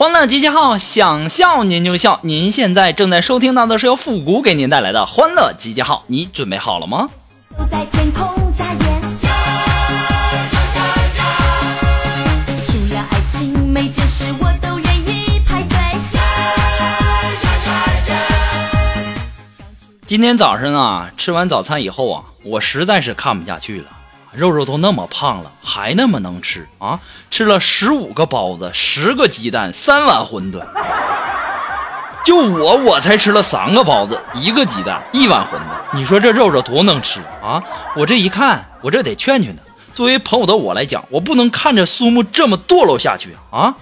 欢乐集结号，想笑您就笑。您现在正在收听到的是由复古给您带来的欢乐集结号，你准备好了吗？在天空眨眼。除了爱情，每件事我都愿意排队。今天早上啊，吃完早餐以后啊，我实在是看不下去了。肉肉都那么胖了，还那么能吃啊！吃了十五个包子，十个鸡蛋，三碗馄饨。就我，我才吃了三个包子，一个鸡蛋，一碗馄饨。你说这肉肉多能吃啊！我这一看，我这得劝劝他。作为朋友的我来讲，我不能看着苏木这么堕落下去啊！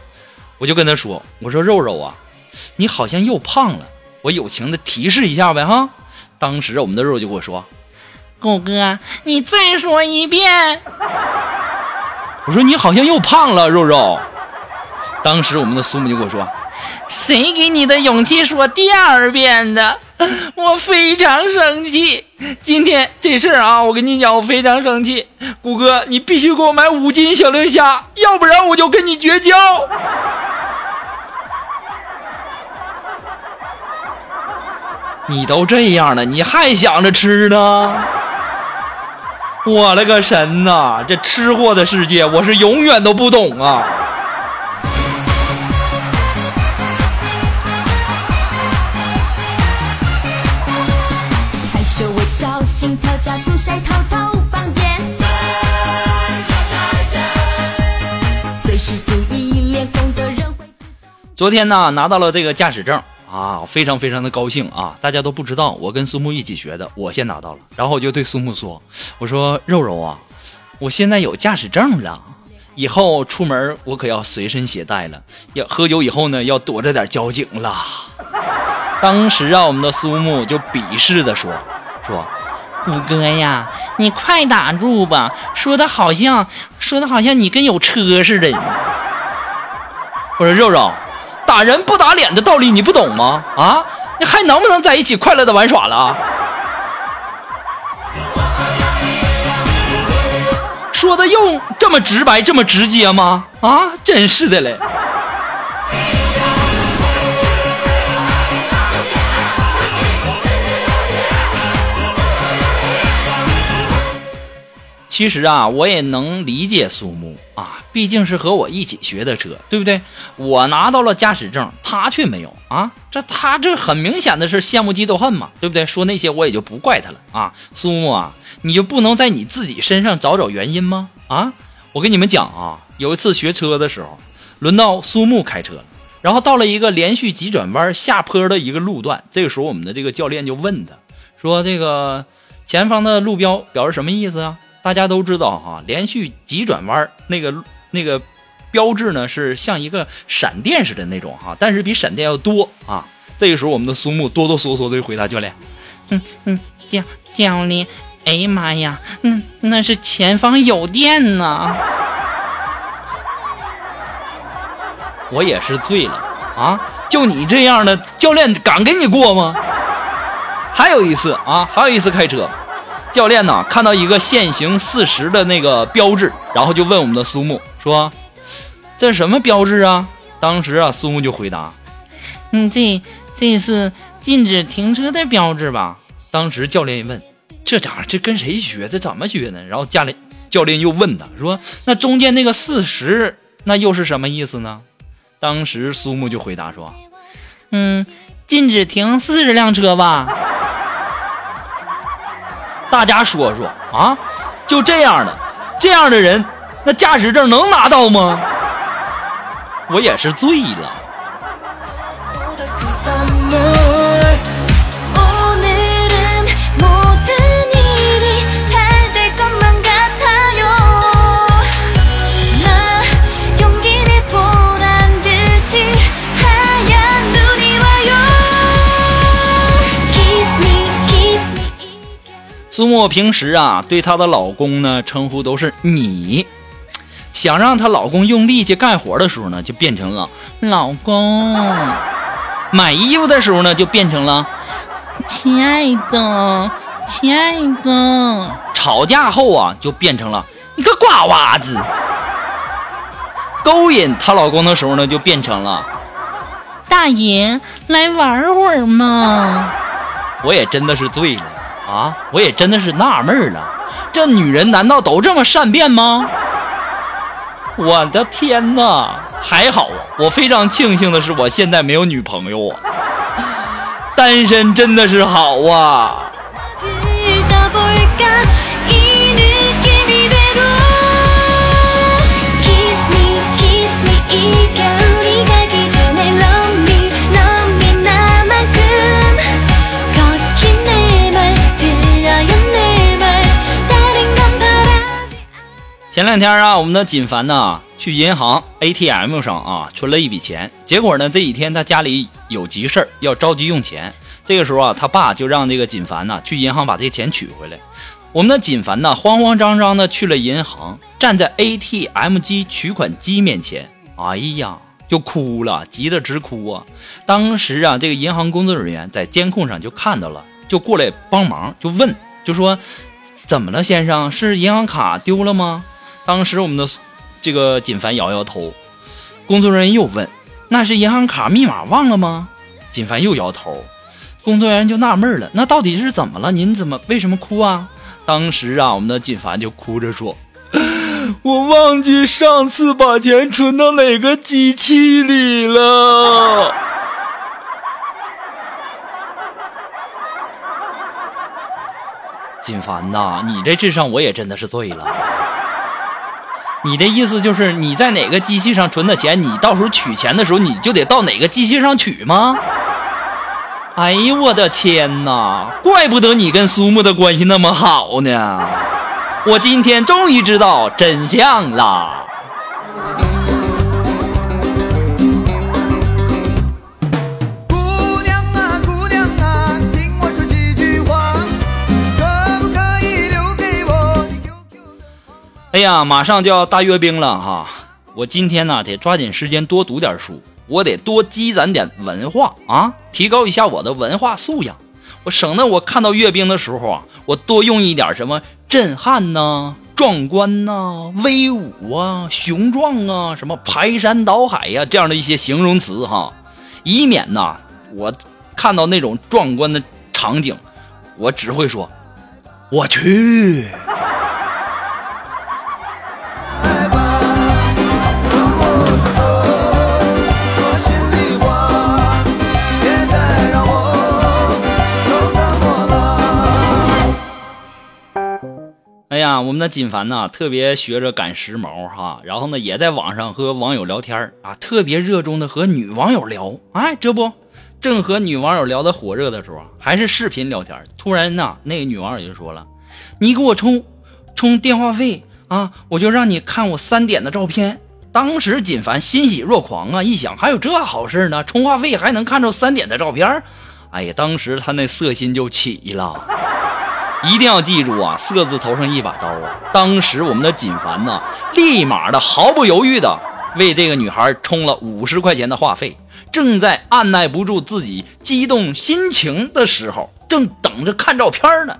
我就跟他说：“我说肉肉啊，你好像又胖了。”我友情的提示一下呗哈。当时我们的肉就跟我说。狗哥，你再说一遍。我说你好像又胖了，肉肉。当时我们的苏木就跟我说：“谁给你的勇气说第二遍的？我非常生气。今天这事儿啊，我跟你讲，我非常生气。谷哥，你必须给我买五斤小龙虾，要不然我就跟你绝交。”你都这样了，你还想着吃呢？我了个神呐！这吃货的世界，我是永远都不懂啊！害羞微笑，心跳加速，晒偷偷放电。随时注意，脸红的人会。昨天呢，拿到了这个驾驶证啊，非常非常的高兴啊！大家都不知道，我跟苏木一起学的，我先拿到了。然后我就对苏木说：“我说肉肉啊，我现在有驾驶证了，以后出门我可要随身携带了。要喝酒以后呢，要躲着点交警了。”当时啊，我们的苏木就鄙视的说：“说五哥呀，你快打住吧，说的好像说的好像你跟有车似的。”我说肉肉。打人不打脸的道理你不懂吗？啊，你还能不能在一起快乐的玩耍了？说的用这么直白这么直接吗？啊，真是的嘞！其实啊，我也能理解苏木啊，毕竟是和我一起学的车，对不对？我拿到了驾驶证，他却没有啊，这他这很明显的是羡慕嫉妒恨嘛，对不对？说那些我也就不怪他了啊。苏木啊，你就不能在你自己身上找找原因吗？啊，我跟你们讲啊，有一次学车的时候，轮到苏木开车，然后到了一个连续急转弯下坡的一个路段，这个时候我们的这个教练就问他说：“这个前方的路标表示什么意思啊？”大家都知道哈，连续急转弯那个那个标志呢是像一个闪电似的那种哈，但是比闪电要多啊。这个时候，我们的苏木哆哆嗦嗦的回答教练：“嗯嗯，教教练，哎呀妈呀，那那是前方有电呢。”我也是醉了啊！就你这样的教练敢给你过吗？还有一次啊，还有一次开车。教练呢，看到一个限行四十的那个标志，然后就问我们的苏木说：“这是什么标志啊？”当时啊，苏木就回答：“嗯，这这是禁止停车的标志吧？”当时教练一问：“这咋这跟谁学？这怎么学呢？”然后教练教练又问他说：“那中间那个四十，那又是什么意思呢？”当时苏木就回答说：“嗯，禁止停四十辆车吧。”大家说说啊，就这样的，这样的人，那驾驶证能拿到吗？我也是醉了。苏沫平时啊对她的老公呢称呼都是你，想让她老公用力气干活的时候呢就变成了老公，买衣服的时候呢就变成了亲爱的，亲爱的，吵架后啊就变成了你个瓜娃子，勾引她老公的时候呢就变成了大爷来玩会儿嘛。我也真的是醉了啊！我也真的是纳闷了，这女人难道都这么善变吗？我的天哪！还好啊，我非常庆幸的是，我现在没有女朋友啊，单身真的是好啊！两天啊，我们的锦凡呢去银行 ATM 上啊存了一笔钱，结果呢这几天他家里有急事要着急用钱，这个时候啊他爸就让这个锦凡呢去银行把这钱取回来。我们的锦凡呢慌慌张张的去了银行，站在 ATM 机取款机面前，哎呀就哭了，急得直哭啊！当时啊这个银行工作人员在监控上就看到了，就过来帮忙，就问，就说怎么了，先生？是银行卡丢了吗？当时我们的这个锦凡摇摇头，工作人员又问：“那是银行卡密码忘了吗？”锦凡又摇头，工作人员就纳闷了：“那到底是怎么了？您怎么为什么哭啊？”当时啊，我们的锦凡就哭着说：“ 我忘记上次把钱存到哪个机器里了。”锦凡呐，你这智商我也真的是醉了。你的意思就是你在哪个机器上存的钱，你到时候取钱的时候你就得到哪个机器上取吗？哎呦我的天哪，怪不得你跟苏木的关系那么好呢！我今天终于知道真相了！哎呀，马上就要大阅兵了哈！我今天呢得抓紧时间多读点书，我得多积攒点文化啊，提高一下我的文化素养。我省得我看到阅兵的时候啊，我多用一点什么震撼呐、壮观呐、威武啊、雄壮啊、什么排山倒海呀、这样的一些形容词哈，以免呐我看到那种壮观的场景，我只会说我去。哎呀，我们的锦凡呐，特别学着赶时髦哈，然后呢，也在网上和网友聊天啊，特别热衷的和女网友聊。哎，这不，正和女网友聊得火热的时候，还是视频聊天，突然呐，那个女网友就说了：“你给我充充电话费啊，我就让你看我三点的照片。”当时锦凡欣喜若狂啊，一想还有这好事呢，充话费还能看着三点的照片，哎呀，当时他那色心就起了。一定要记住啊，色字头上一把刀啊！当时我们的锦凡呢，立马的毫不犹豫的为这个女孩充了五十块钱的话费，正在按耐不住自己激动心情的时候，正等着看照片呢。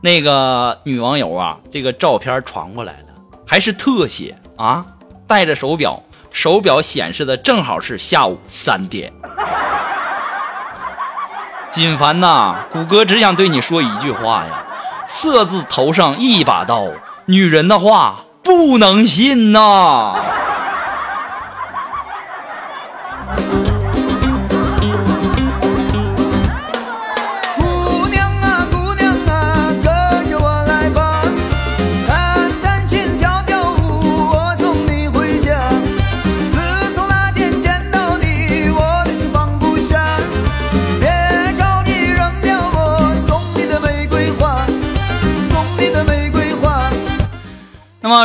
那个女网友啊，这个照片传过来了，还是特写啊，戴着手表，手表显示的正好是下午三点。锦凡呐，谷歌只想对你说一句话呀：色字头上一把刀，女人的话不能信呐。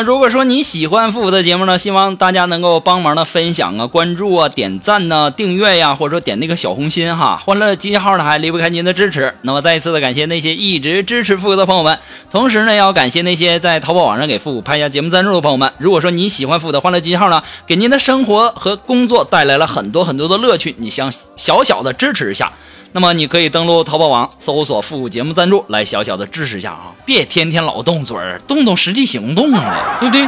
如果说你喜欢复古的节目呢，希望大家能够帮忙的分享啊、关注啊、点赞呢、订阅呀，或者说点那个小红心哈。欢乐集结号呢还离不开您的支持。那么再一次的感谢那些一直支持复古的朋友们，同时呢，要感谢那些在淘宝网上给复古拍下节目赞助的朋友们。如果说你喜欢复古的欢乐集结号呢，给您的生活和工作带来了很多很多的乐趣，你想小小的支持一下。那么你可以登录淘宝网搜索“复古节目赞助”来小小的支持一下啊，别天天老动嘴儿，动动实际行动啊，对不对？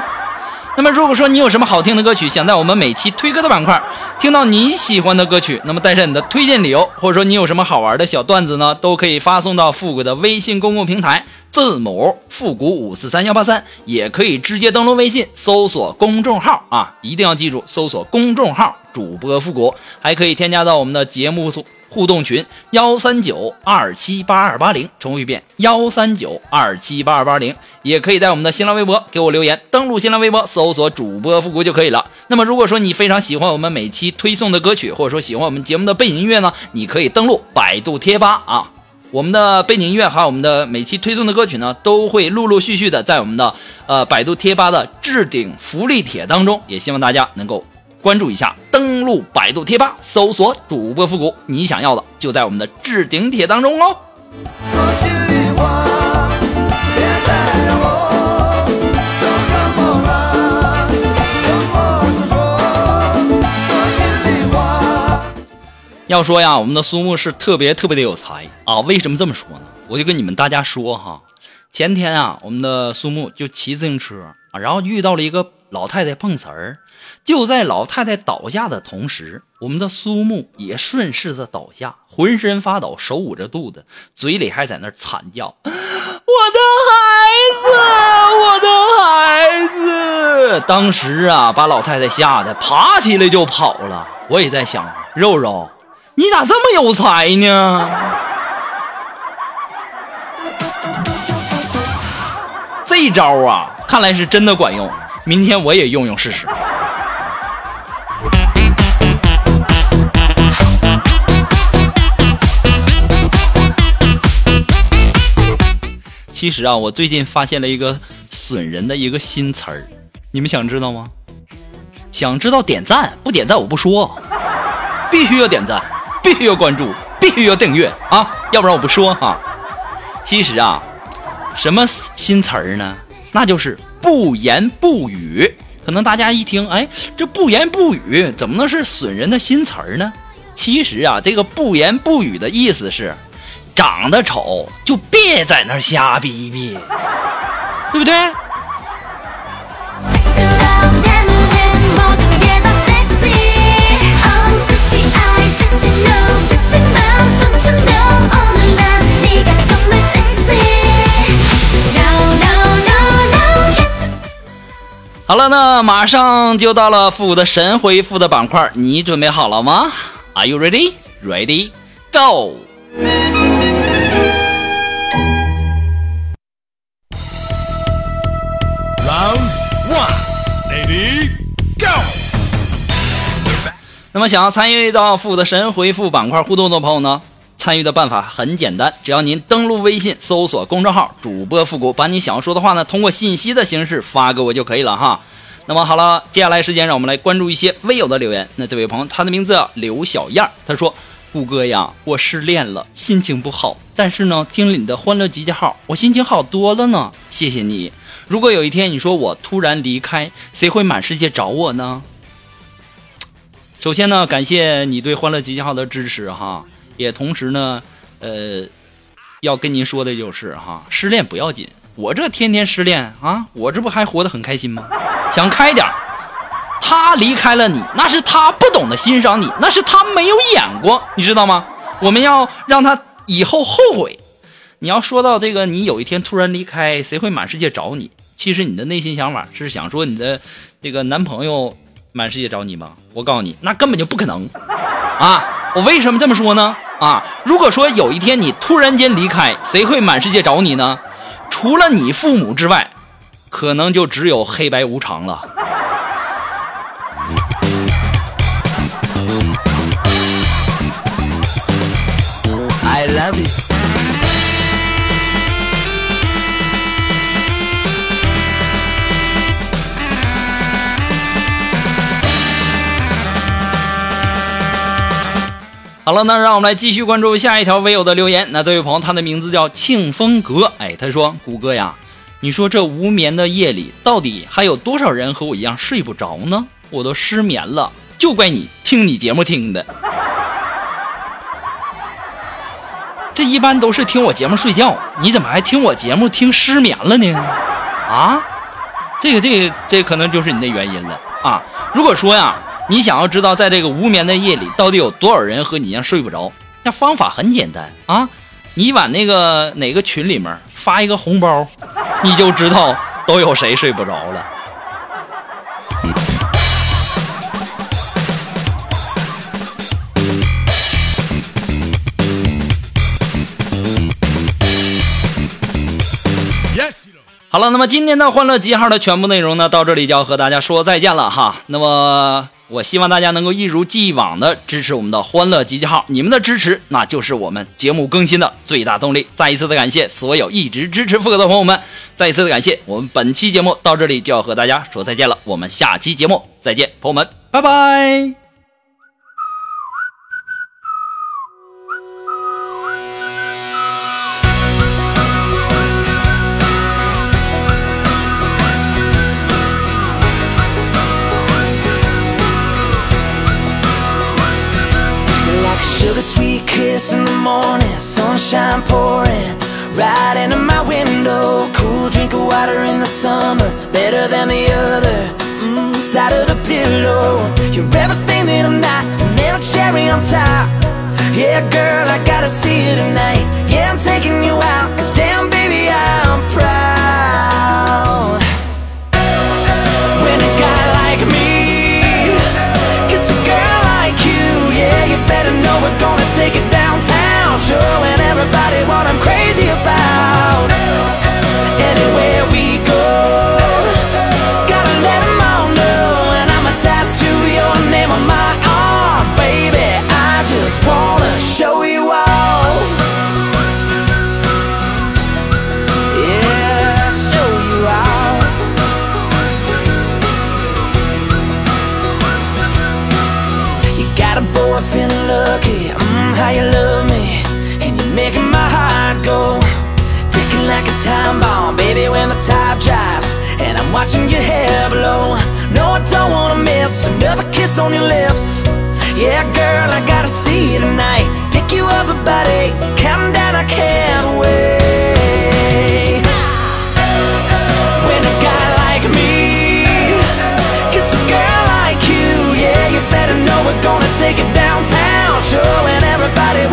那么如果说你有什么好听的歌曲，想在我们每期推歌的板块听到你喜欢的歌曲，那么带上你的推荐理由，或者说你有什么好玩的小段子呢，都可以发送到复古的微信公共平台，字母复古五四三幺八三，也可以直接登录微信搜索公众号啊，一定要记住搜索公众号主播复古，还可以添加到我们的节目图。互动群幺三九二七八二八零，重复一遍幺三九二七八二八零，也可以在我们的新浪微博给我留言，登录新浪微博搜索主播复古就可以了。那么如果说你非常喜欢我们每期推送的歌曲，或者说喜欢我们节目的背景音乐呢，你可以登录百度贴吧啊，我们的背景音乐还有我们的每期推送的歌曲呢，都会陆陆续续的在我们的呃百度贴吧的置顶福利帖当中，也希望大家能够。关注一下，登登录百度贴吧，搜索主播复古，你想要的就在我们的置顶帖当中哦。说心里话，别再让我走这么了，跟我说，说心里话。要说呀，我们的苏木是特别特别的有才啊！为什么这么说呢？我就跟你们大家说哈，前天啊，我们的苏木就骑自行车然后遇到了一个老太太碰瓷儿，就在老太太倒下的同时，我们的苏木也顺势的倒下，浑身发抖，手捂着肚子，嘴里还在那惨叫：“我的孩子，我的孩子！”当时啊，把老太太吓得爬起来就跑了。我也在想，肉肉，你咋这么有才呢？这招啊，看来是真的管用。明天我也用用试试。其实啊，我最近发现了一个损人的一个新词儿，你们想知道吗？想知道点赞不点赞我不说，必须要点赞，必须要关注，必须要订阅啊，要不然我不说哈、其实啊，什么新词儿呢？那就是不言不语。可能大家一听，哎，这不言不语怎么能是损人的新词儿呢？其实啊，这个不言不语的意思是，长得丑就别在那儿瞎逼逼，对不对？好了，那马上就到了复古的神回复的板块，你准备好了吗？Are you ready? Ready? Go! Round one, lady, go！那么想要参与到复古的神回复板块互动的朋友呢，参与的办法很简单，只要您登录微信搜索公众号“主播复古”，把你想要说的话呢，通过信息的形式发给我就可以了哈。那么好了，接下来时间让我们来关注一些微友的留言。那这位朋友，他的名字刘小燕，他说：“顾哥呀，我失恋了，心情不好，但是呢，听了你的欢乐集结号，我心情好多了呢。谢谢你。如果有一天你说我突然离开，谁会满世界找我呢？”首先呢，感谢你对欢乐集结号的支持哈，也同时呢，呃，要跟您说的就是哈，失恋不要紧，我这天天失恋啊，我这不还活得很开心吗？想开点儿他离开了你，那是他不懂得欣赏你，那是他没有眼光，你知道吗？我们要让他以后后悔。你要说到这个，你有一天突然离开，谁会满世界找你？其实你的内心想法是想说你的这个男朋友满世界找你吗？我告诉你，那根本就不可能啊！我为什么这么说呢？啊，如果说有一天你突然间离开，谁会满世界找你呢？除了你父母之外，可能就只有黑白无常了。I love you. 好了，那让我们来继续关注下一条微友的留言。那这位朋友，他的名字叫庆风阁，哎，他说：“谷歌呀，你说这无眠的夜里，到底还有多少人和我一样睡不着呢？我都失眠了，就怪你听你节目听的。这一般都是听我节目睡觉，你怎么还听我节目听失眠了呢？啊，这个这个这可能就是你的原因了啊！如果说呀。”你想要知道在这个无眠的夜里，到底有多少人和你一样睡不着？那方法很简单啊，你往那个哪个群里面发一个红包，你就知道都有谁睡不着了。好了，那么今天的欢乐集号的全部内容呢，到这里就要和大家说再见了哈。那么，我希望大家能够一如既往的支持我们的欢乐集结号，你们的支持那就是我们节目更新的最大动力。再一次的感谢所有一直支持富哥的朋友们，再一次的感谢。我们本期节目到这里就要和大家说再见了，我们下期节目再见，朋友们，拜拜。On top. Yeah, girl, I gotta see you tonight. apologize And I'm watching your hair blow. No, I don't wanna miss another kiss on your lips. Yeah, girl, I gotta see you tonight. Pick you up about eight Counting down, I can't wait. When a guy like me Gets a girl like you Yeah, you better know we're gonna take it downtown Sure, and everybody